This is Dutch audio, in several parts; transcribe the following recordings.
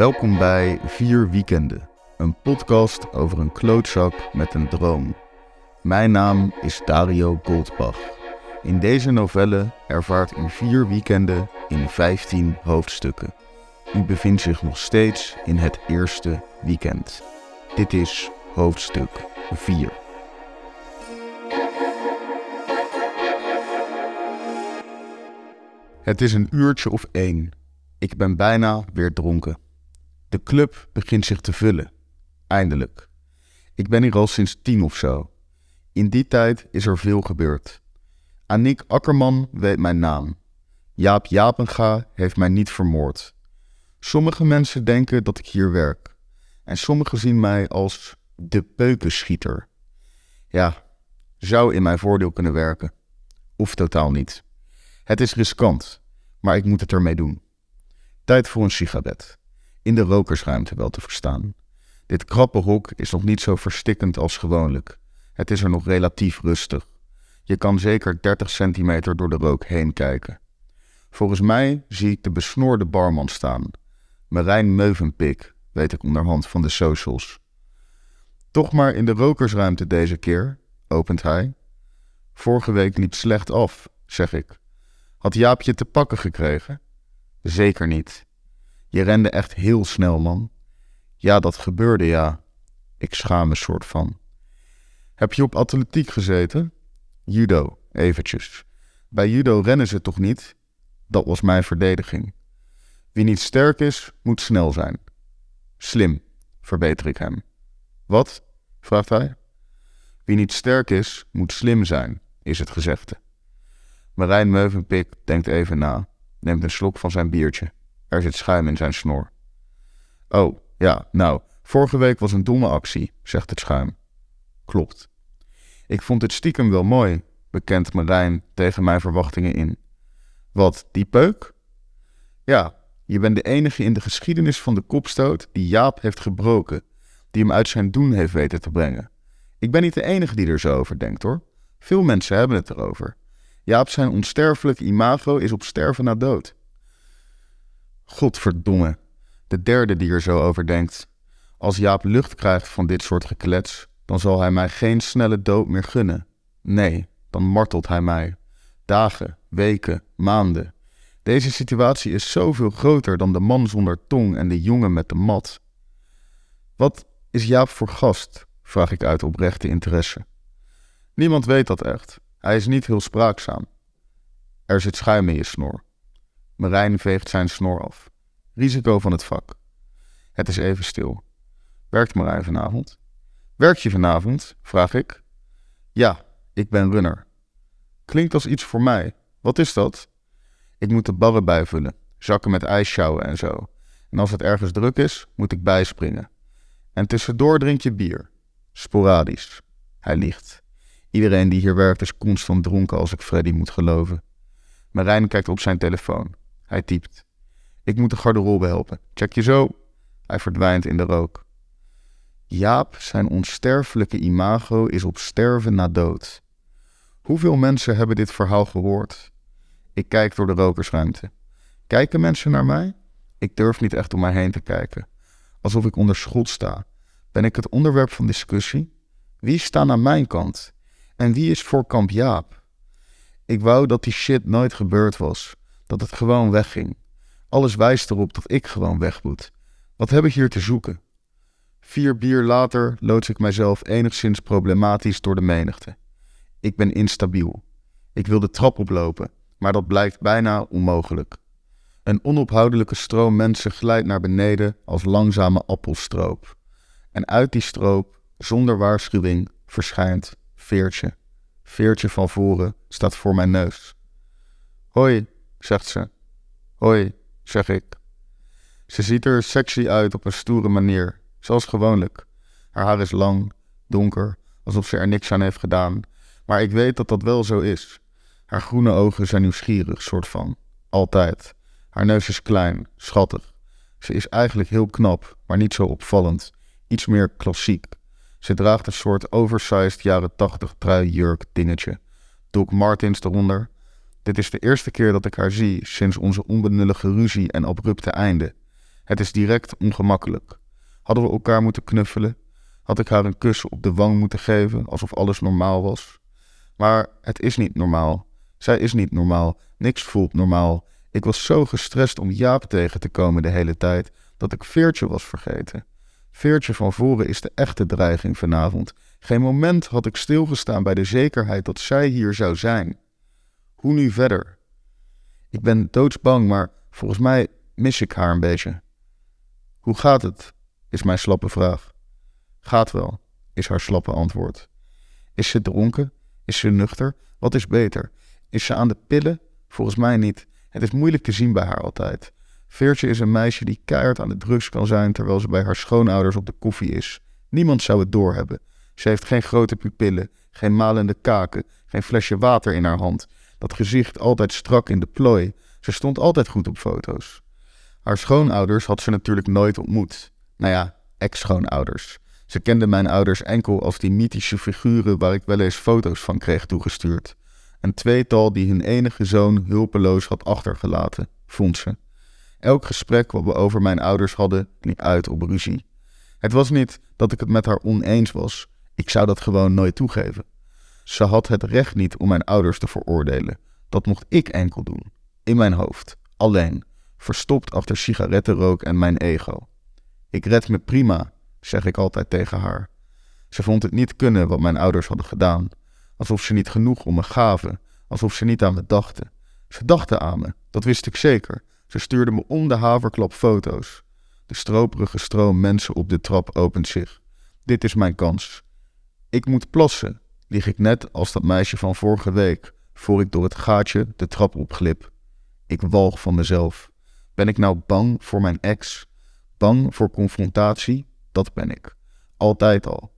Welkom bij Vier Weekenden, een podcast over een klootzak met een droom. Mijn naam is Dario Goldbach. In deze novelle ervaart u vier weekenden in 15 hoofdstukken. U bevindt zich nog steeds in het eerste weekend. Dit is hoofdstuk 4. Het is een uurtje of één. Ik ben bijna weer dronken. De club begint zich te vullen. Eindelijk. Ik ben hier al sinds tien of zo. In die tijd is er veel gebeurd. Aniek Akkerman weet mijn naam. Jaap Japenga heeft mij niet vermoord. Sommige mensen denken dat ik hier werk. En sommigen zien mij als de peukenschieter. Ja, zou in mijn voordeel kunnen werken. Of totaal niet. Het is riskant, maar ik moet het ermee doen. Tijd voor een sigaret. In de rokersruimte wel te verstaan. Dit krappe hok is nog niet zo verstikkend als gewoonlijk. Het is er nog relatief rustig. Je kan zeker 30 centimeter door de rook heen kijken. Volgens mij zie ik de besnoorde barman staan. Marijn Meuvenpik, weet ik onderhand van de socials. Toch maar in de rokersruimte deze keer, opent hij. Vorige week liep slecht af, zeg ik. Had Jaap je te pakken gekregen? Zeker niet. Je rende echt heel snel, man. Ja, dat gebeurde, ja. Ik schaam me soort van. Heb je op atletiek gezeten? Judo, eventjes. Bij judo rennen ze toch niet? Dat was mijn verdediging. Wie niet sterk is, moet snel zijn. Slim, verbeter ik hem. Wat? vraagt hij. Wie niet sterk is, moet slim zijn, is het gezegde. Marijn Meuvenpik denkt even na, neemt een slok van zijn biertje. Er zit schuim in zijn snor. Oh, ja, nou, vorige week was een domme actie, zegt het schuim. Klopt. Ik vond het stiekem wel mooi, bekent Marijn tegen mijn verwachtingen in. Wat, die peuk? Ja, je bent de enige in de geschiedenis van de kopstoot die Jaap heeft gebroken, die hem uit zijn doen heeft weten te brengen. Ik ben niet de enige die er zo over denkt hoor. Veel mensen hebben het erover. Jaap zijn onsterfelijk imago is op sterven na dood. Godverdomme, de derde die er zo over denkt. Als Jaap lucht krijgt van dit soort geklets, dan zal hij mij geen snelle dood meer gunnen. Nee, dan martelt hij mij. Dagen, weken, maanden. Deze situatie is zoveel groter dan de man zonder tong en de jongen met de mat. Wat is Jaap voor gast? vraag ik uit oprechte interesse. Niemand weet dat echt. Hij is niet heel spraakzaam. Er zit schuim in je snor. Marijn veegt zijn snor af. Risico van het vak. Het is even stil. Werkt Marijn vanavond? Werk je vanavond? vraag ik. Ja, ik ben runner. Klinkt als iets voor mij. Wat is dat? Ik moet de barren bijvullen, zakken met ijs sjouwen en zo. En als het ergens druk is, moet ik bijspringen. En tussendoor drink je bier. Sporadisch. Hij liegt. Iedereen die hier werkt is constant dronken als ik Freddy moet geloven. Marijn kijkt op zijn telefoon. Hij typt. Ik moet de garderobe helpen. Check je zo. Hij verdwijnt in de rook. Jaap, zijn onsterfelijke imago is op sterven na dood. Hoeveel mensen hebben dit verhaal gehoord? Ik kijk door de rokersruimte. Kijken mensen naar mij? Ik durf niet echt om mij heen te kijken. Alsof ik onder schot sta. Ben ik het onderwerp van discussie? Wie staat aan mijn kant? En wie is voor kamp Jaap? Ik wou dat die shit nooit gebeurd was. Dat het gewoon wegging. Alles wijst erop dat ik gewoon weg moet. Wat heb ik hier te zoeken? Vier bier later loods ik mijzelf enigszins problematisch door de menigte. Ik ben instabiel. Ik wil de trap oplopen, maar dat blijkt bijna onmogelijk. Een onophoudelijke stroom mensen glijdt naar beneden als langzame appelstroop. En uit die stroop, zonder waarschuwing, verschijnt Veertje. Veertje van voren staat voor mijn neus. Hoi, zegt ze. Hoi, zeg ik. Ze ziet er sexy uit op een stoere manier, zoals gewoonlijk. Haar haar is lang, donker, alsof ze er niks aan heeft gedaan, maar ik weet dat dat wel zo is. Haar groene ogen zijn nieuwsgierig, soort van. Altijd. Haar neus is klein, schattig. Ze is eigenlijk heel knap, maar niet zo opvallend. Iets meer klassiek. Ze draagt een soort oversized jaren 80 trui-jurk dingetje. Doc Martens eronder. Dit is de eerste keer dat ik haar zie sinds onze onbenullige ruzie en abrupte einde. Het is direct ongemakkelijk. Hadden we elkaar moeten knuffelen? Had ik haar een kus op de wang moeten geven, alsof alles normaal was? Maar het is niet normaal. Zij is niet normaal. Niks voelt normaal. Ik was zo gestrest om Jaap tegen te komen de hele tijd dat ik Veertje was vergeten. Veertje van voren is de echte dreiging vanavond. Geen moment had ik stilgestaan bij de zekerheid dat zij hier zou zijn. Hoe nu verder? Ik ben doodsbang, maar volgens mij mis ik haar een beetje. Hoe gaat het? is mijn slappe vraag. Gaat wel, is haar slappe antwoord. Is ze dronken? Is ze nuchter? Wat is beter? Is ze aan de pillen? Volgens mij niet. Het is moeilijk te zien bij haar altijd. Veertje is een meisje die keihard aan de drugs kan zijn terwijl ze bij haar schoonouders op de koffie is. Niemand zou het doorhebben. Ze heeft geen grote pupillen, geen malende kaken, geen flesje water in haar hand. Dat gezicht altijd strak in de plooi. Ze stond altijd goed op foto's. Haar schoonouders had ze natuurlijk nooit ontmoet. Nou ja, ex-schoonouders. Ze kende mijn ouders enkel als die mythische figuren waar ik wel eens foto's van kreeg toegestuurd. Een tweetal die hun enige zoon hulpeloos had achtergelaten, vond ze. Elk gesprek wat we over mijn ouders hadden, liep uit op ruzie. Het was niet dat ik het met haar oneens was. Ik zou dat gewoon nooit toegeven. Ze had het recht niet om mijn ouders te veroordelen. Dat mocht ik enkel doen. In mijn hoofd. Alleen. Verstopt achter sigarettenrook en mijn ego. Ik red me prima, zeg ik altijd tegen haar. Ze vond het niet kunnen wat mijn ouders hadden gedaan. Alsof ze niet genoeg om me gaven. Alsof ze niet aan me dachten. Ze dachten aan me, dat wist ik zeker. Ze stuurde me om de haverklap foto's. De stroperige stroom mensen op de trap opent zich. Dit is mijn kans. Ik moet plassen, lieg ik net als dat meisje van vorige week, voor ik door het gaatje de trap opglip. Ik walg van mezelf. Ben ik nou bang voor mijn ex? Bang voor confrontatie? Dat ben ik. Altijd al.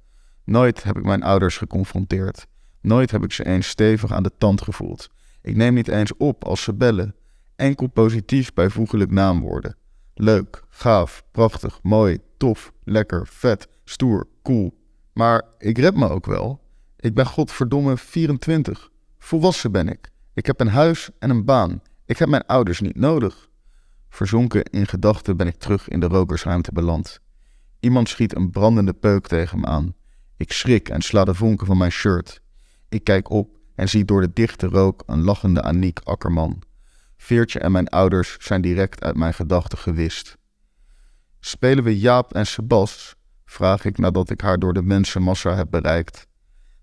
Nooit heb ik mijn ouders geconfronteerd. Nooit heb ik ze eens stevig aan de tand gevoeld. Ik neem niet eens op als ze bellen. Enkel positief bijvoeglijk naamwoorden. Leuk, gaaf, prachtig, mooi, tof, lekker, vet, stoer, cool. Maar ik red me ook wel. Ik ben godverdomme 24. Volwassen ben ik. Ik heb een huis en een baan. Ik heb mijn ouders niet nodig. Verzonken in gedachten ben ik terug in de rokersruimte beland. Iemand schiet een brandende peuk tegen me aan. Ik schrik en sla de vonken van mijn shirt. Ik kijk op en zie door de dichte rook een lachende Aniek Akkerman. Veertje en mijn ouders zijn direct uit mijn gedachten gewist. Spelen we Jaap en Sebas? vraag ik nadat ik haar door de mensenmassa heb bereikt.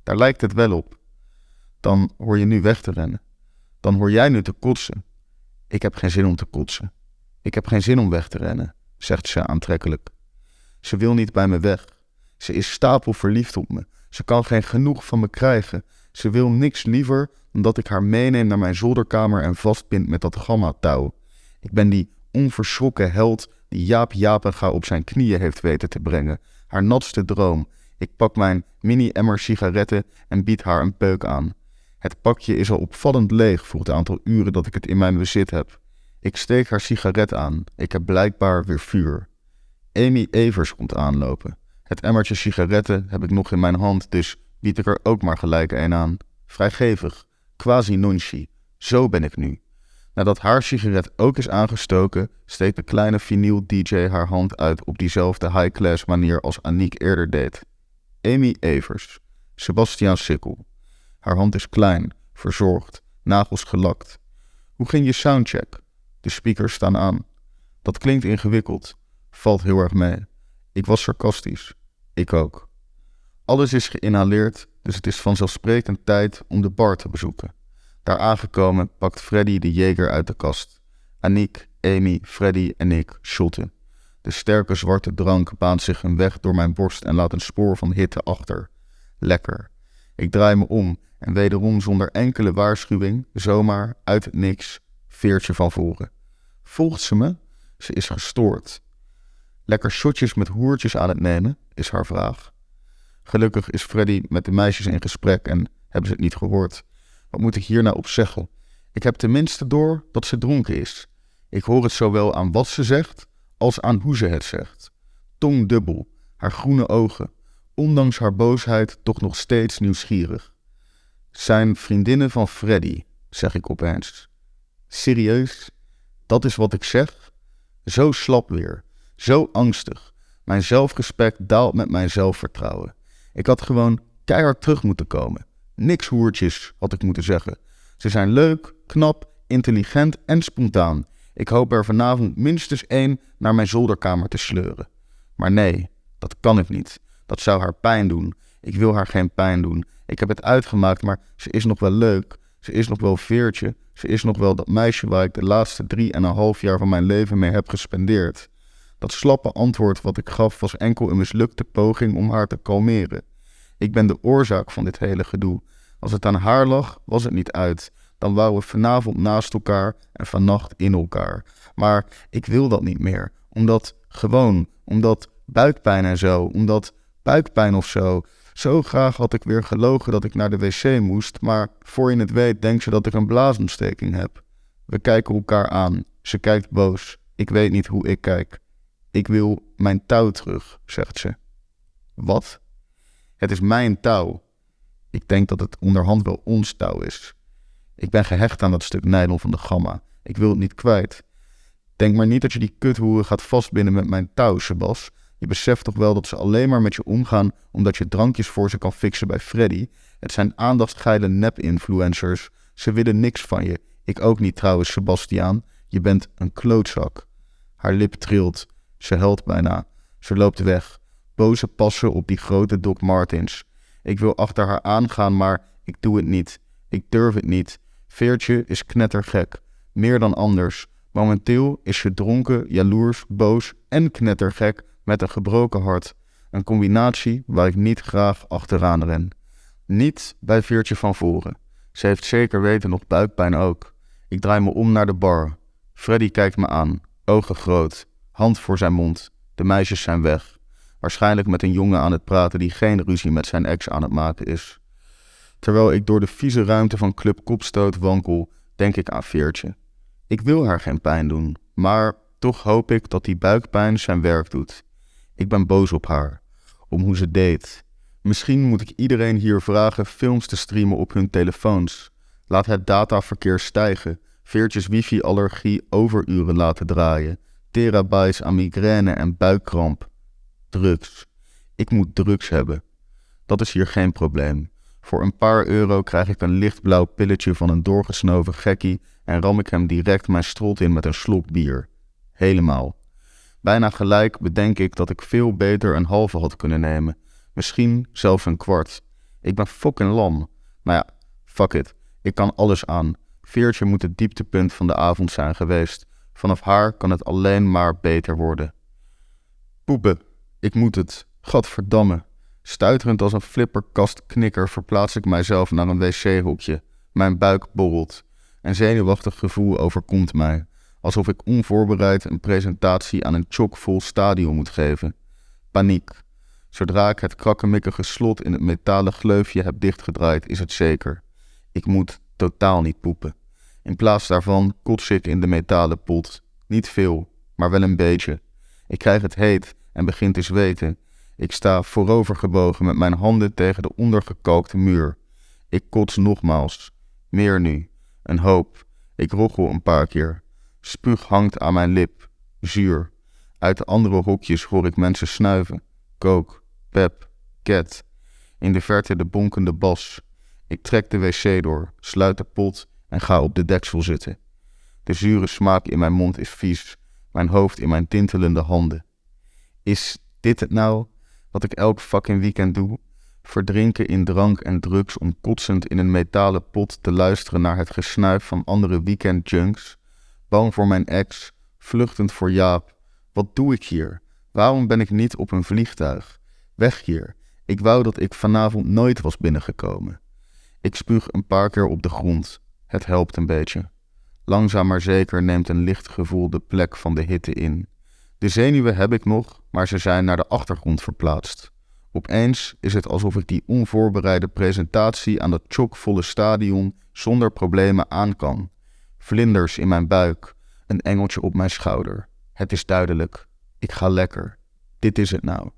Daar lijkt het wel op. Dan hoor je nu weg te rennen. Dan hoor jij nu te kotsen. Ik heb geen zin om te kotsen. Ik heb geen zin om weg te rennen, zegt ze aantrekkelijk. Ze wil niet bij me weg. Ze is stapel verliefd op me. Ze kan geen genoeg van me krijgen. Ze wil niks liever dan dat ik haar meeneem naar mijn zolderkamer en vastbind met dat gamma-touw. Ik ben die onverschrokken held die Jaap Japenga op zijn knieën heeft weten te brengen. Haar natste droom. Ik pak mijn mini-emmer sigaretten en bied haar een peuk aan. Het pakje is al opvallend leeg voor het aantal uren dat ik het in mijn bezit heb. Ik steek haar sigaret aan. Ik heb blijkbaar weer vuur. Amy Evers komt aanlopen. Het emmertje sigaretten heb ik nog in mijn hand, dus bied ik er ook maar gelijk een aan. Vrijgevig, quasi nonchi. Zo ben ik nu. Nadat haar sigaret ook is aangestoken, steekt de kleine vinyl DJ haar hand uit op diezelfde high-class manier als Aniek eerder deed. Amy Evers, Sebastian Sikkel. Haar hand is klein, verzorgd, nagels gelakt. Hoe ging je soundcheck? De speakers staan aan. Dat klinkt ingewikkeld, valt heel erg mee. Ik was sarcastisch. Ik ook. Alles is geïnhaleerd, dus het is vanzelfsprekend tijd om de bar te bezoeken. Daar aangekomen pakt Freddy de jeger uit de kast. Aniek, Amy, Freddy en ik shotten. De sterke zwarte drank baant zich een weg door mijn borst en laat een spoor van hitte achter. Lekker. Ik draai me om en wederom zonder enkele waarschuwing, zomaar uit het niks, veertje van voren. Volgt ze me? Ze is gestoord. Lekker shotjes met hoertjes aan het nemen, is haar vraag. Gelukkig is Freddy met de meisjes in gesprek en hebben ze het niet gehoord. Wat moet ik hier nou op zeggen? Ik heb tenminste door dat ze dronken is. Ik hoor het zowel aan wat ze zegt als aan hoe ze het zegt. Tong dubbel, haar groene ogen, ondanks haar boosheid toch nog steeds nieuwsgierig. Zijn vriendinnen van Freddy, zeg ik opeens. Serieus? Dat is wat ik zeg? Zo slap weer. Zo angstig. Mijn zelfrespect daalt met mijn zelfvertrouwen. Ik had gewoon keihard terug moeten komen. Niks hoertjes, had ik moeten zeggen. Ze zijn leuk, knap, intelligent en spontaan. Ik hoop er vanavond minstens één naar mijn zolderkamer te sleuren. Maar nee, dat kan ik niet. Dat zou haar pijn doen. Ik wil haar geen pijn doen. Ik heb het uitgemaakt, maar ze is nog wel leuk. Ze is nog wel veertje. Ze is nog wel dat meisje waar ik de laatste drie en een half jaar van mijn leven mee heb gespendeerd. Dat slappe antwoord wat ik gaf was enkel een mislukte poging om haar te kalmeren. Ik ben de oorzaak van dit hele gedoe. Als het aan haar lag, was het niet uit. Dan wouden we vanavond naast elkaar en vannacht in elkaar. Maar ik wil dat niet meer. Omdat, gewoon, omdat buikpijn en zo, omdat buikpijn of zo. Zo graag had ik weer gelogen dat ik naar de wc moest, maar voor je het weet denkt ze dat ik een blaasontsteking heb. We kijken elkaar aan. Ze kijkt boos. Ik weet niet hoe ik kijk. Ik wil mijn touw terug, zegt ze. Wat? Het is mijn touw. Ik denk dat het onderhand wel ons touw is. Ik ben gehecht aan dat stuk nylon van de gamma. Ik wil het niet kwijt. Denk maar niet dat je die kuthoeren gaat vastbinden met mijn touw, Sebas. Je beseft toch wel dat ze alleen maar met je omgaan omdat je drankjes voor ze kan fixen bij Freddy. Het zijn aandachtsgeile nep-influencers. Ze willen niks van je. Ik ook niet trouwens, Sebastiaan. Je bent een klootzak. Haar lip trilt. Ze huilt bijna. Ze loopt weg. Boze passen op die grote Doc Martens. Ik wil achter haar aangaan, maar ik doe het niet. Ik durf het niet. Veertje is knettergek. Meer dan anders. Momenteel is ze dronken, jaloers, boos en knettergek met een gebroken hart. Een combinatie waar ik niet graag achteraan ren. Niet bij Veertje van voren. Ze heeft zeker weten nog buikpijn ook. Ik draai me om naar de bar. Freddy kijkt me aan, ogen groot, hand voor zijn mond. De meisjes zijn weg. Waarschijnlijk met een jongen aan het praten die geen ruzie met zijn ex aan het maken is. Terwijl ik door de vieze ruimte van Club Kopstoot wankel, denk ik aan Veertje. Ik wil haar geen pijn doen, maar toch hoop ik dat die buikpijn zijn werk doet. Ik ben boos op haar, om hoe ze deed. Misschien moet ik iedereen hier vragen films te streamen op hun telefoons. Laat het dataverkeer stijgen, veertjes wifi-allergie overuren laten draaien, terabytes aan migraine en buikkramp. Drugs. Ik moet drugs hebben. Dat is hier geen probleem. Voor een paar euro krijg ik een lichtblauw pilletje van een doorgesnoven gekkie en ram ik hem direct mijn strot in met een slok bier. Helemaal. Bijna gelijk bedenk ik dat ik veel beter een halve had kunnen nemen. Misschien zelfs een kwart. Ik ben fucking lam. Maar ja, fuck it. Ik kan alles aan. Veertje moet het dieptepunt van de avond zijn geweest. Vanaf haar kan het alleen maar beter worden. Poepen. Ik moet het. Gadverdamme. Stuiterend als een flipperkastknikker verplaats ik mijzelf naar een wc-hoekje. Mijn buik borrelt. Een zenuwachtig gevoel overkomt mij alsof ik onvoorbereid een presentatie aan een chockvol stadion moet geven. Paniek. Zodra ik het krakkemikkige slot in het metalen gleufje heb dichtgedraaid, is het zeker. Ik moet totaal niet poepen. In plaats daarvan kots ik in de metalen pot. Niet veel, maar wel een beetje. Ik krijg het heet en begin te zweten. Ik sta voorovergebogen met mijn handen tegen de ondergekookte muur. Ik kots nogmaals. Meer nu. Een hoop. Ik roggel een paar keer. Spuug hangt aan mijn lip, zuur. Uit de andere hokjes hoor ik mensen snuiven. Kook, pep, ket. In de verte de bonkende bas. Ik trek de wc door, sluit de pot en ga op de deksel zitten. De zure smaak in mijn mond is vies, mijn hoofd in mijn tintelende handen. Is dit het nou wat ik elk fucking weekend doe? Verdrinken in drank en drugs om kotsend in een metalen pot te luisteren naar het gesnuif van andere weekendjunks? bang voor mijn ex, vluchtend voor Jaap. Wat doe ik hier? Waarom ben ik niet op een vliegtuig? Weg hier. Ik wou dat ik vanavond nooit was binnengekomen. Ik spuug een paar keer op de grond. Het helpt een beetje. Langzaam maar zeker neemt een licht gevoel de plek van de hitte in. De zenuwen heb ik nog, maar ze zijn naar de achtergrond verplaatst. Opeens is het alsof ik die onvoorbereide presentatie aan dat chockvolle stadion zonder problemen aan kan. Vlinders in mijn buik, een engeltje op mijn schouder. Het is duidelijk. Ik ga lekker. Dit is het nou.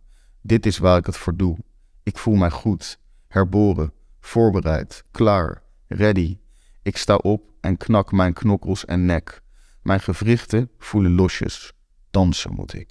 Dit is waar ik het voor doe. Ik voel mij goed, herboren, voorbereid, klaar, ready. Ik sta op en knak mijn knokkels en nek. Mijn gewrichten voelen losjes. Dansen moet ik.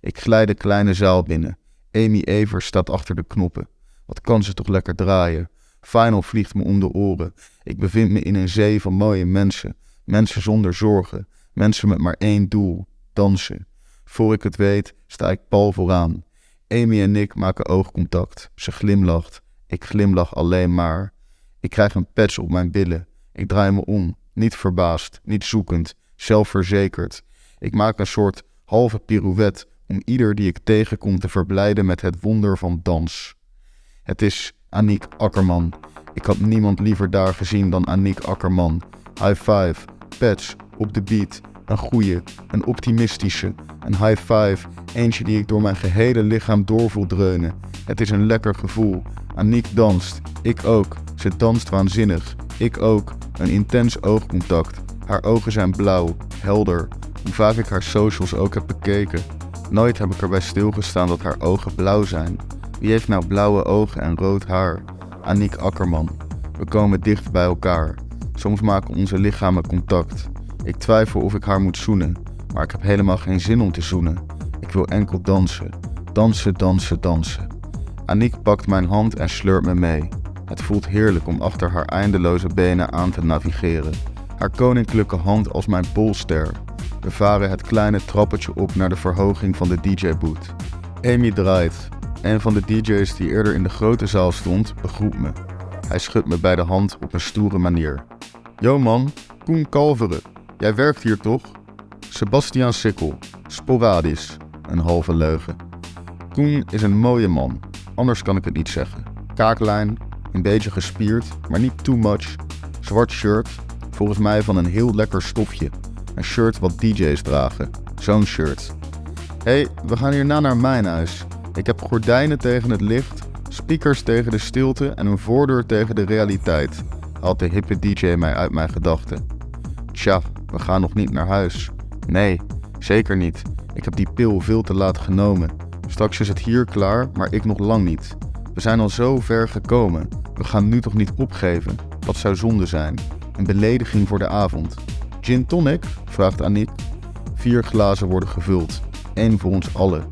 Ik glijd de kleine zaal binnen. Amy Evers staat achter de knoppen. Wat kan ze toch lekker draaien? Final vliegt me om de oren. Ik bevind me in een zee van mooie mensen. Mensen zonder zorgen. Mensen met maar één doel: dansen. Voor ik het weet, sta ik pal vooraan. Amy en ik maken oogcontact. Ze glimlacht. Ik glimlach alleen maar. Ik krijg een patch op mijn billen. Ik draai me om. Niet verbaasd, niet zoekend, zelfverzekerd. Ik maak een soort halve pirouette om ieder die ik tegenkom te verblijden met het wonder van dans. Het is Aniek Akkerman. Ik had niemand liever daar gezien dan Aniek Akkerman. High five, patch, op de beat. Een goeie, een optimistische, een high five. Eentje die ik door mijn gehele lichaam door voel dreunen. Het is een lekker gevoel. Aniek danst, ik ook. Ze danst waanzinnig, ik ook. Een intens oogcontact. Haar ogen zijn blauw, helder. Hoe vaak ik haar socials ook heb bekeken. Nooit heb ik erbij stilgestaan dat haar ogen blauw zijn. Wie heeft nou blauwe ogen en rood haar? Aniek Akkerman. We komen dicht bij elkaar. Soms maken onze lichamen contact. Ik twijfel of ik haar moet zoenen, maar ik heb helemaal geen zin om te zoenen. Ik wil enkel dansen. Dansen, dansen, dansen. Aniek pakt mijn hand en sleurt me mee. Het voelt heerlijk om achter haar eindeloze benen aan te navigeren. Haar koninklijke hand als mijn polster. We varen het kleine trappetje op naar de verhoging van de DJ-boot. Amy draait. Een van de DJ's die eerder in de grote zaal stond, begroet me. Hij schudt me bij de hand op een stoere manier. Yo man, Koen Kalveren. Jij werkt hier toch? Sebastian Sikkel. Sporadisch. Een halve leugen. Koen is een mooie man. Anders kan ik het niet zeggen. Kaaklijn, een beetje gespierd, maar niet too much. Zwart shirt, volgens mij van een heel lekker stofje. Een shirt wat DJ's dragen. Zo'n shirt. Hé, hey, we gaan hierna naar mijn huis. Ik heb gordijnen tegen het licht, speakers tegen de stilte en een voordeur tegen de realiteit. Haalt de hippe DJ mij uit mijn gedachten. Tja, we gaan nog niet naar huis. Nee, zeker niet. Ik heb die pil veel te laat genomen. Straks is het hier klaar, maar ik nog lang niet. We zijn al zo ver gekomen. We gaan nu toch niet opgeven? Dat zou zonde zijn. Een belediging voor de avond. Gin tonic? vraagt Aniek. Vier glazen worden gevuld. Eén voor ons allen.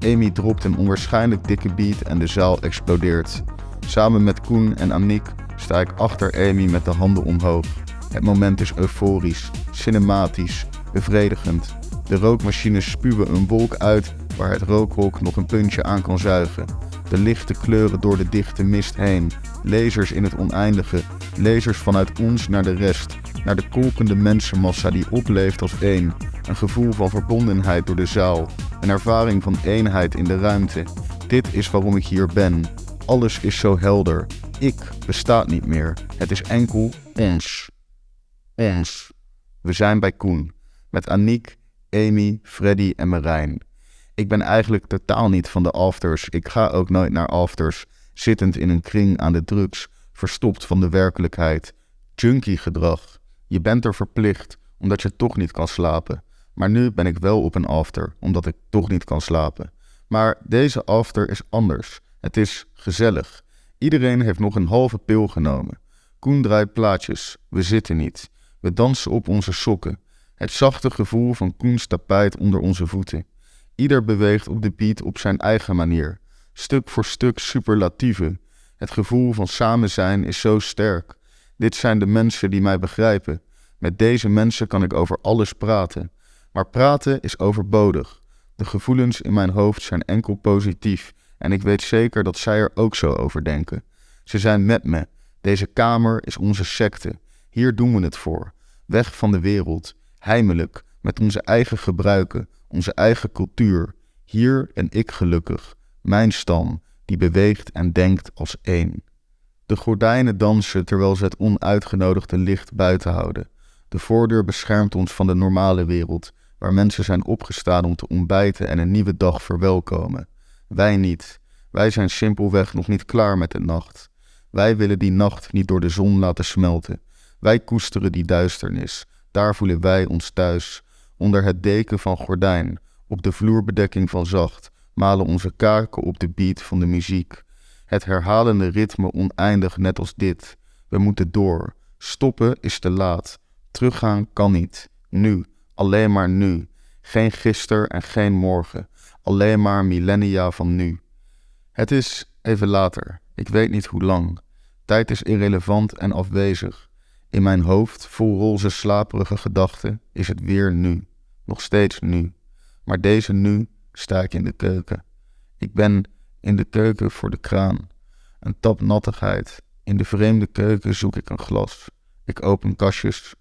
Amy dropt een onwaarschijnlijk dikke beat en de zaal explodeert. Samen met Koen en Aniek sta ik achter Amy met de handen omhoog. Het moment is euforisch, cinematisch, bevredigend. De rookmachines spuwen een wolk uit waar het rookhok nog een puntje aan kan zuigen. De lichte kleuren door de dichte mist heen. Lasers in het oneindige. Lasers vanuit ons naar de rest. Naar de kolkende mensenmassa die opleeft als één. Een gevoel van verbondenheid door de zaal. Een ervaring van eenheid in de ruimte. Dit is waarom ik hier ben. Alles is zo helder. Ik bestaat niet meer. Het is enkel ons. Ons. We zijn bij Koen. Met Aniek, Amy, Freddy en Marijn. Ik ben eigenlijk totaal niet van de afters. Ik ga ook nooit naar afters. Zittend in een kring aan de drugs. Verstopt van de werkelijkheid. Junkie gedrag. Je bent er verplicht, omdat je toch niet kan slapen. Maar nu ben ik wel op een after, omdat ik toch niet kan slapen. Maar deze after is anders. Het is gezellig. Iedereen heeft nog een halve pil genomen. Koen draait plaatjes. We zitten niet. We dansen op onze sokken. Het zachte gevoel van Koens tapijt onder onze voeten. Ieder beweegt op de beat op zijn eigen manier. Stuk voor stuk superlatieven. Het gevoel van samen zijn is zo sterk. Dit zijn de mensen die mij begrijpen. Met deze mensen kan ik over alles praten. Maar praten is overbodig. De gevoelens in mijn hoofd zijn enkel positief en ik weet zeker dat zij er ook zo over denken. Ze zijn met me. Deze kamer is onze secte. Hier doen we het voor. Weg van de wereld. Heimelijk, met onze eigen gebruiken, onze eigen cultuur. Hier ben ik gelukkig. Mijn stam, die beweegt en denkt als één. De gordijnen dansen terwijl ze het onuitgenodigde licht buiten houden. De voordeur beschermt ons van de normale wereld, waar mensen zijn opgestaan om te ontbijten en een nieuwe dag verwelkomen. Wij niet. Wij zijn simpelweg nog niet klaar met de nacht. Wij willen die nacht niet door de zon laten smelten. Wij koesteren die duisternis. Daar voelen wij ons thuis. Onder het deken van gordijn, op de vloerbedekking van zacht, malen onze kaken op de beat van de muziek. Het herhalende ritme oneindig net als dit. We moeten door. Stoppen is te laat. Teruggaan kan niet. Nu, alleen maar nu. Geen gister en geen morgen. alleen maar millennia van nu. Het is even later, ik weet niet hoe lang. Tijd is irrelevant en afwezig. In mijn hoofd, vol roze slaperige gedachten, is het weer nu. Nog steeds nu. Maar deze nu sta ik in de keuken. Ik ben in de keuken voor de kraan. Een tap nattigheid. In de vreemde keuken zoek ik een glas. Ik open kastjes.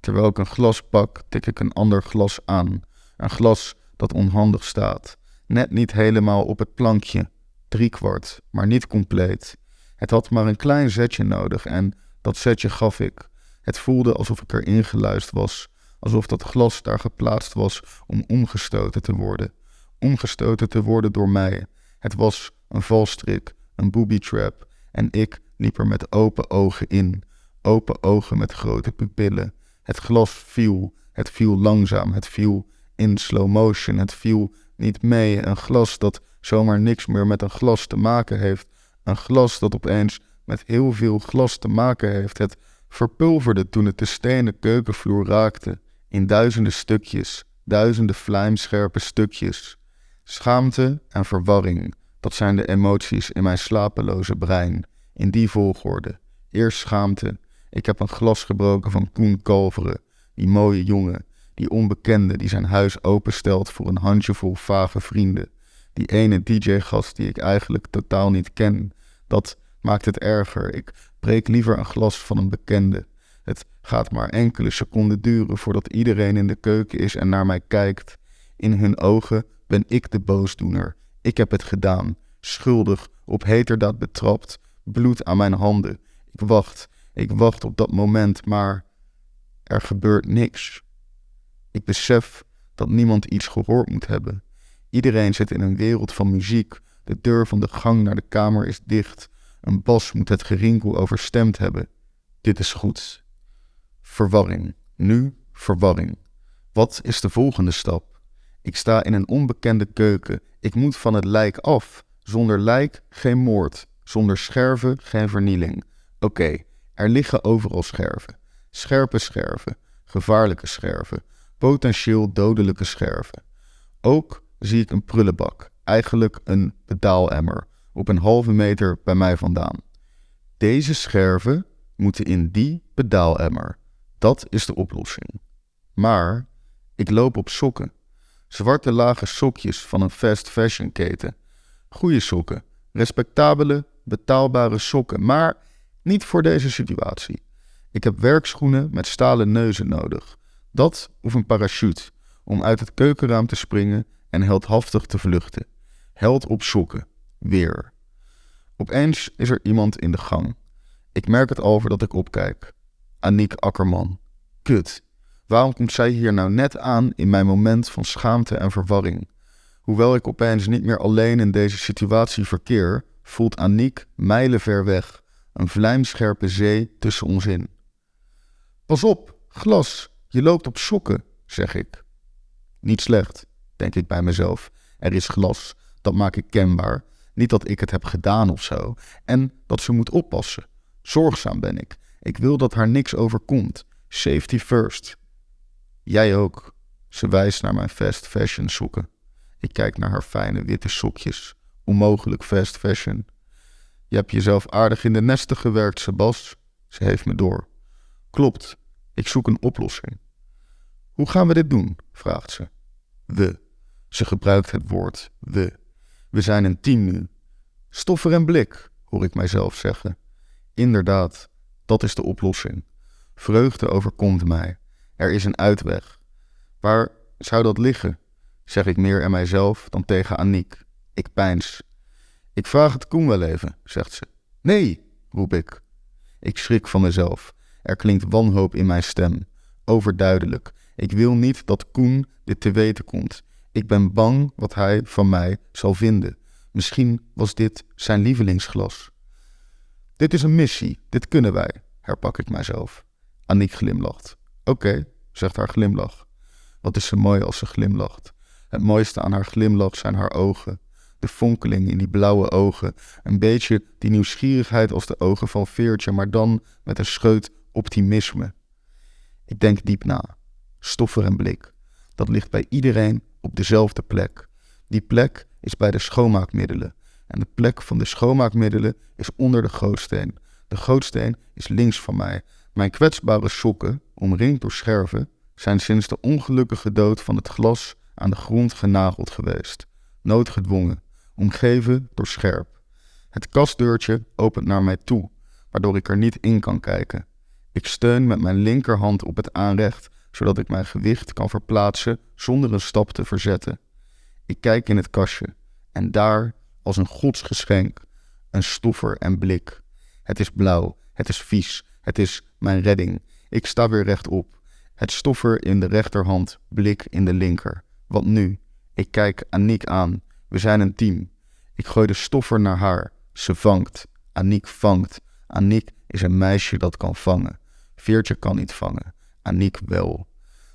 Terwijl ik een glas pak, tik ik een ander glas aan. Een glas dat onhandig staat. Net niet helemaal op het plankje. Driekwart, maar niet compleet. Het had maar een klein zetje nodig en dat zetje gaf ik. Het voelde alsof ik er ingeluisterd was, alsof dat glas daar geplaatst was om omgestoten te worden. Omgestoten te worden door mij. Het was een valstrik, een booby trap, en ik liep er met open ogen in. Open ogen met grote pupillen. Het glas viel, het viel langzaam, het viel in slow motion, het viel niet mee. Een glas dat zomaar niks meer met een glas te maken heeft. Een glas dat opeens met heel veel glas te maken heeft. Het verpulverde toen het de stenen keukenvloer raakte. In duizenden stukjes, duizenden vlijmscherpe stukjes. Schaamte en verwarring, dat zijn de emoties in mijn slapeloze brein. In die volgorde. Eerst schaamte. Ik heb een glas gebroken van Koen Kalveren, die mooie jongen, die onbekende die zijn huis openstelt voor een handjevol vage vrienden. Die ene DJ-gast die ik eigenlijk totaal niet ken. Dat maakt het erger. Ik breek liever een glas van een bekende. Het gaat maar enkele seconden duren voordat iedereen in de keuken is en naar mij kijkt. In hun ogen ben ik de boosdoener. Ik heb het gedaan. Schuldig, op heterdaad betrapt, bloed aan mijn handen. Ik wacht, ik wacht op dat moment, maar er gebeurt niks. Ik besef dat niemand iets gehoord moet hebben. Iedereen zit in een wereld van muziek. De deur van de gang naar de kamer is dicht. Een bas moet het gerinkel overstemd hebben. Dit is goed. Verwarring. Nu verwarring. Wat is de volgende stap? Ik sta in een onbekende keuken. Ik moet van het lijk af. Zonder lijk geen moord. Zonder scherven geen vernieling. Oké, er liggen overal scherven. Scherpe scherven. Gevaarlijke scherven. Potentieel dodelijke scherven. Ook zie ik een prullenbak. Eigenlijk een pedaalemmer. Op een halve meter bij mij vandaan. Deze scherven moeten in die pedaalemmer. Dat is de oplossing. Maar ik loop op sokken. Zwarte lage sokjes van een fast fashion keten. Goede sokken. Respectabele, betaalbare sokken. Maar niet voor deze situatie. Ik heb werkschoenen met stalen neuzen nodig. Dat of een parachute. Om uit het keukenraam te springen en heldhaftig te vluchten. Held op sokken. Weer. Opeens is er iemand in de gang. Ik merk het al voordat ik opkijk. Aniek Akkerman. Kut. Waarom komt zij hier nou net aan in mijn moment van schaamte en verwarring? Hoewel ik opeens niet meer alleen in deze situatie verkeer, voelt Aniek mijlenver weg, een vlijmscherpe zee tussen ons in. Pas op, glas, je loopt op sokken, zeg ik. Niet slecht, denk ik bij mezelf. Er is glas, dat maak ik kenbaar. Niet dat ik het heb gedaan of zo. En dat ze moet oppassen. Zorgzaam ben ik. Ik wil dat haar niks overkomt. Safety first. Jij ook. Ze wijst naar mijn fast fashion sokken. Ik kijk naar haar fijne witte sokjes. Onmogelijk fast fashion. Je hebt jezelf aardig in de nesten gewerkt, Sebas. Ze heeft me door. Klopt, ik zoek een oplossing. Hoe gaan we dit doen? vraagt ze. We. Ze gebruikt het woord we. We zijn een team nu. Stoffer en blik, hoor ik mijzelf zeggen. Inderdaad, dat is de oplossing. Vreugde overkomt mij. Er is een uitweg. Waar zou dat liggen? Zeg ik meer aan mijzelf dan tegen Aniek. Ik pijns. Ik vraag het Koen wel even, zegt ze. Nee, roep ik. Ik schrik van mezelf. Er klinkt wanhoop in mijn stem. Overduidelijk. Ik wil niet dat Koen dit te weten komt. Ik ben bang wat hij van mij zal vinden. Misschien was dit zijn lievelingsglas. Dit is een missie, dit kunnen wij, herpak ik mijzelf. Aniek glimlacht. Oké, zegt haar glimlach. Wat is ze mooi als ze glimlacht. Het mooiste aan haar glimlach zijn haar ogen. De fonkeling in die blauwe ogen. Een beetje die nieuwsgierigheid als de ogen van Veertje, maar dan met een scheut optimisme. Ik denk diep na. Stoffer en blik. Dat ligt bij iedereen op dezelfde plek. Die plek is bij de schoonmaakmiddelen. En de plek van de schoonmaakmiddelen is onder de gootsteen. De gootsteen is links van mij. Mijn kwetsbare sokken, omringd door scherven, zijn sinds de ongelukkige dood van het glas aan de grond genageld geweest. Noodgedwongen, omgeven door scherp. Het kastdeurtje opent naar mij toe, waardoor ik er niet in kan kijken. Ik steun met mijn linkerhand op het aanrecht, zodat ik mijn gewicht kan verplaatsen zonder een stap te verzetten. Ik kijk in het kastje en daar, als een godsgeschenk, een stoffer en blik. Het is blauw, het is vies, het is mijn redding. Ik sta weer rechtop. Het stoffer in de rechterhand, blik in de linker. Wat nu? Ik kijk Aniek aan. We zijn een team. Ik gooi de stoffer naar haar. Ze vangt. Aniek vangt. Aniek is een meisje dat kan vangen. Veertje kan niet vangen. Aniek wel.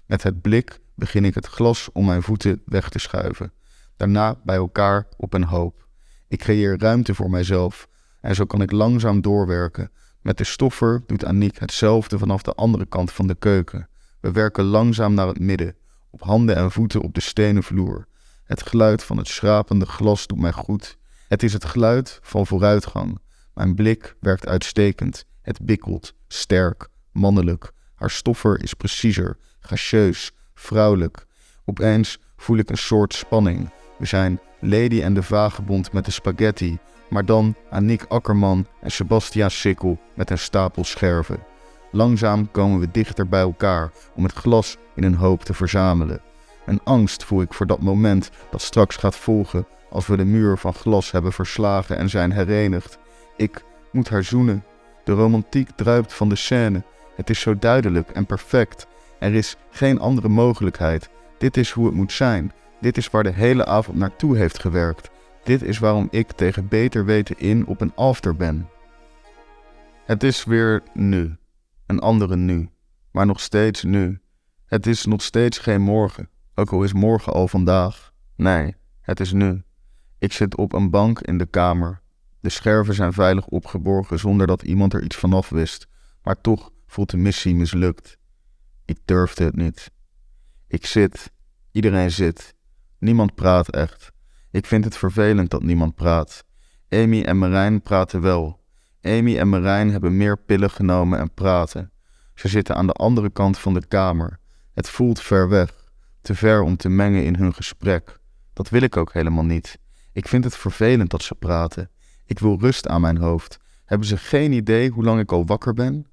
Met het blik begin ik het glas om mijn voeten weg te schuiven. Daarna bij elkaar op een hoop. Ik creëer ruimte voor mijzelf en zo kan ik langzaam doorwerken. Met de stoffer doet Aniek hetzelfde vanaf de andere kant van de keuken. We werken langzaam naar het midden, op handen en voeten op de stenen vloer. Het geluid van het schrapende glas doet mij goed. Het is het geluid van vooruitgang. Mijn blik werkt uitstekend. Het bikkelt, sterk, mannelijk. Haar stoffer is preciezer, gracieus, vrouwelijk. Opeens voel ik een soort spanning. We zijn Lady en de Vagebond met de spaghetti, maar dan Aniek Akkerman en Sebastiaan Sikkel met een stapel scherven. Langzaam komen we dichter bij elkaar om het glas in een hoop te verzamelen. Een angst voel ik voor dat moment dat straks gaat volgen als we de muur van glas hebben verslagen en zijn herenigd. Ik moet haar zoenen. De romantiek druipt van de scène. Het is zo duidelijk en perfect. Er is geen andere mogelijkheid. Dit is hoe het moet zijn. Dit is waar de hele avond naartoe heeft gewerkt. Dit is waarom ik tegen beter weten in op een after ben. Het is weer nu. Een andere nu. Maar nog steeds nu. Het is nog steeds geen morgen. Ook al is morgen al vandaag. Nee, het is nu. Ik zit op een bank in de kamer. De scherven zijn veilig opgeborgen zonder dat iemand er iets vanaf wist. Maar toch voelt de missie mislukt. Ik durfde het niet. Ik zit. Iedereen zit. Niemand praat echt. Ik vind het vervelend dat niemand praat. Amy en Marijn praten wel. Amy en Marijn hebben meer pillen genomen en praten. Ze zitten aan de andere kant van de kamer. Het voelt ver weg, te ver om te mengen in hun gesprek. Dat wil ik ook helemaal niet. Ik vind het vervelend dat ze praten. Ik wil rust aan mijn hoofd. Hebben ze geen idee hoe lang ik al wakker ben?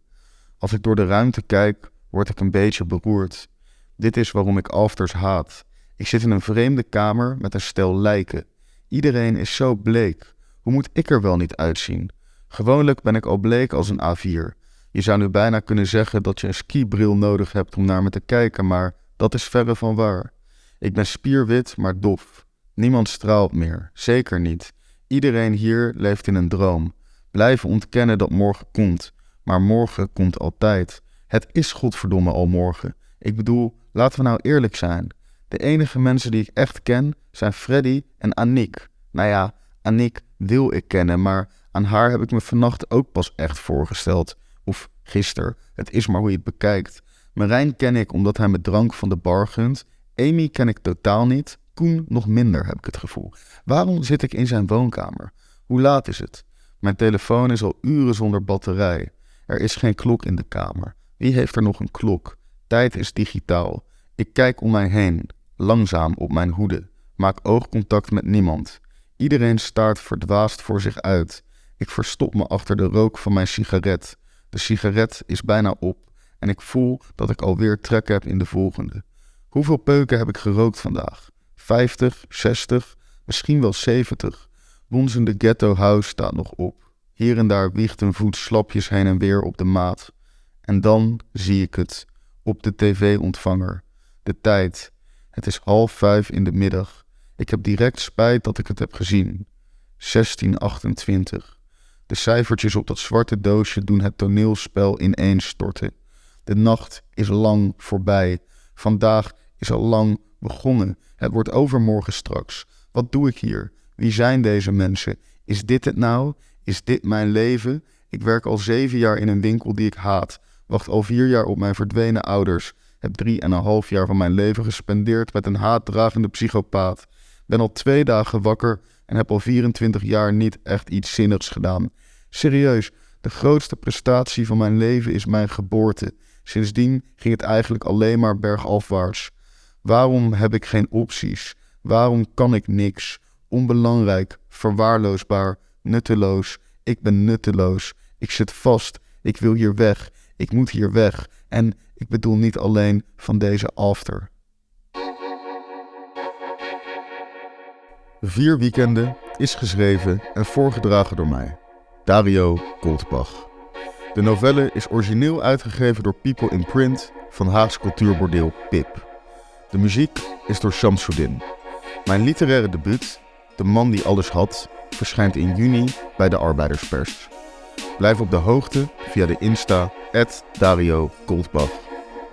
Als ik door de ruimte kijk, word ik een beetje beroerd. Dit is waarom ik afters haat. Ik zit in een vreemde kamer met een stel lijken. Iedereen is zo bleek. Hoe moet ik er wel niet uitzien? Gewoonlijk ben ik al bleek als een A4. Je zou nu bijna kunnen zeggen dat je een skibril nodig hebt om naar me te kijken, maar dat is verre van waar. Ik ben spierwit, maar dof. Niemand straalt meer, zeker niet. Iedereen hier leeft in een droom. Blijven ontkennen dat morgen komt, maar morgen komt altijd. Het is godverdomme al morgen. Ik bedoel, laten we nou eerlijk zijn. De enige mensen die ik echt ken zijn Freddy en Aniek. Nou ja, Aniek wil ik kennen, maar aan haar heb ik me vannacht ook pas echt voorgesteld. Of gisteren, het is maar hoe je het bekijkt. Marijn ken ik omdat hij me drank van de bar gunt. Amy ken ik totaal niet. Koen nog minder, heb ik het gevoel. Waarom zit ik in zijn woonkamer? Hoe laat is het? Mijn telefoon is al uren zonder batterij. Er is geen klok in de kamer. Wie heeft er nog een klok? Tijd is digitaal. Ik kijk om mij heen, langzaam op mijn hoede. Maak oogcontact met niemand. Iedereen staart verdwaasd voor zich uit. Ik verstop me achter de rook van mijn sigaret. De sigaret is bijna op en ik voel dat ik alweer trek heb in de volgende. Hoeveel peuken heb ik gerookt vandaag? 50, 60, misschien wel 70. Bonzende ghetto house staat nog op. Hier en daar wiegt een voet slapjes heen en weer op de maat. En dan zie ik het, op de tv-ontvanger. De tijd. Het is half vijf in de middag. Ik heb direct spijt dat ik het heb gezien. 1628. De cijfertjes op dat zwarte doosje doen het toneelspel ineenstorten. De nacht is lang voorbij. Vandaag is al lang begonnen. Het wordt overmorgen straks. Wat doe ik hier? Wie zijn deze mensen? Is dit het nou? Is dit mijn leven? Ik werk al zeven jaar in een winkel die ik haat. Wacht al vier jaar op mijn verdwenen ouders. Heb drie en een half jaar van mijn leven gespendeerd met een haatdragende psychopaat. Ben al twee dagen wakker en heb al 24 jaar niet echt iets zinnigs gedaan. Serieus, de grootste prestatie van mijn leven is mijn geboorte. Sindsdien ging het eigenlijk alleen maar bergafwaarts. Waarom heb ik geen opties? Waarom kan ik niks? Onbelangrijk, verwaarloosbaar, nutteloos. Ik ben nutteloos. Ik zit vast. Ik wil hier weg. Ik moet hier weg. En ik bedoel niet alleen van deze after. Vier weekenden is geschreven en voorgedragen door mij, Dario Goldbach. De novelle is origineel uitgegeven door People in Print van Haags cultuurbordeel Pip. De muziek is door Shamsuddin. Mijn literaire debuut, De man die alles had, verschijnt in juni bij de Arbeiderspers. Blijf op de hoogte via de Insta Dario Goldbach.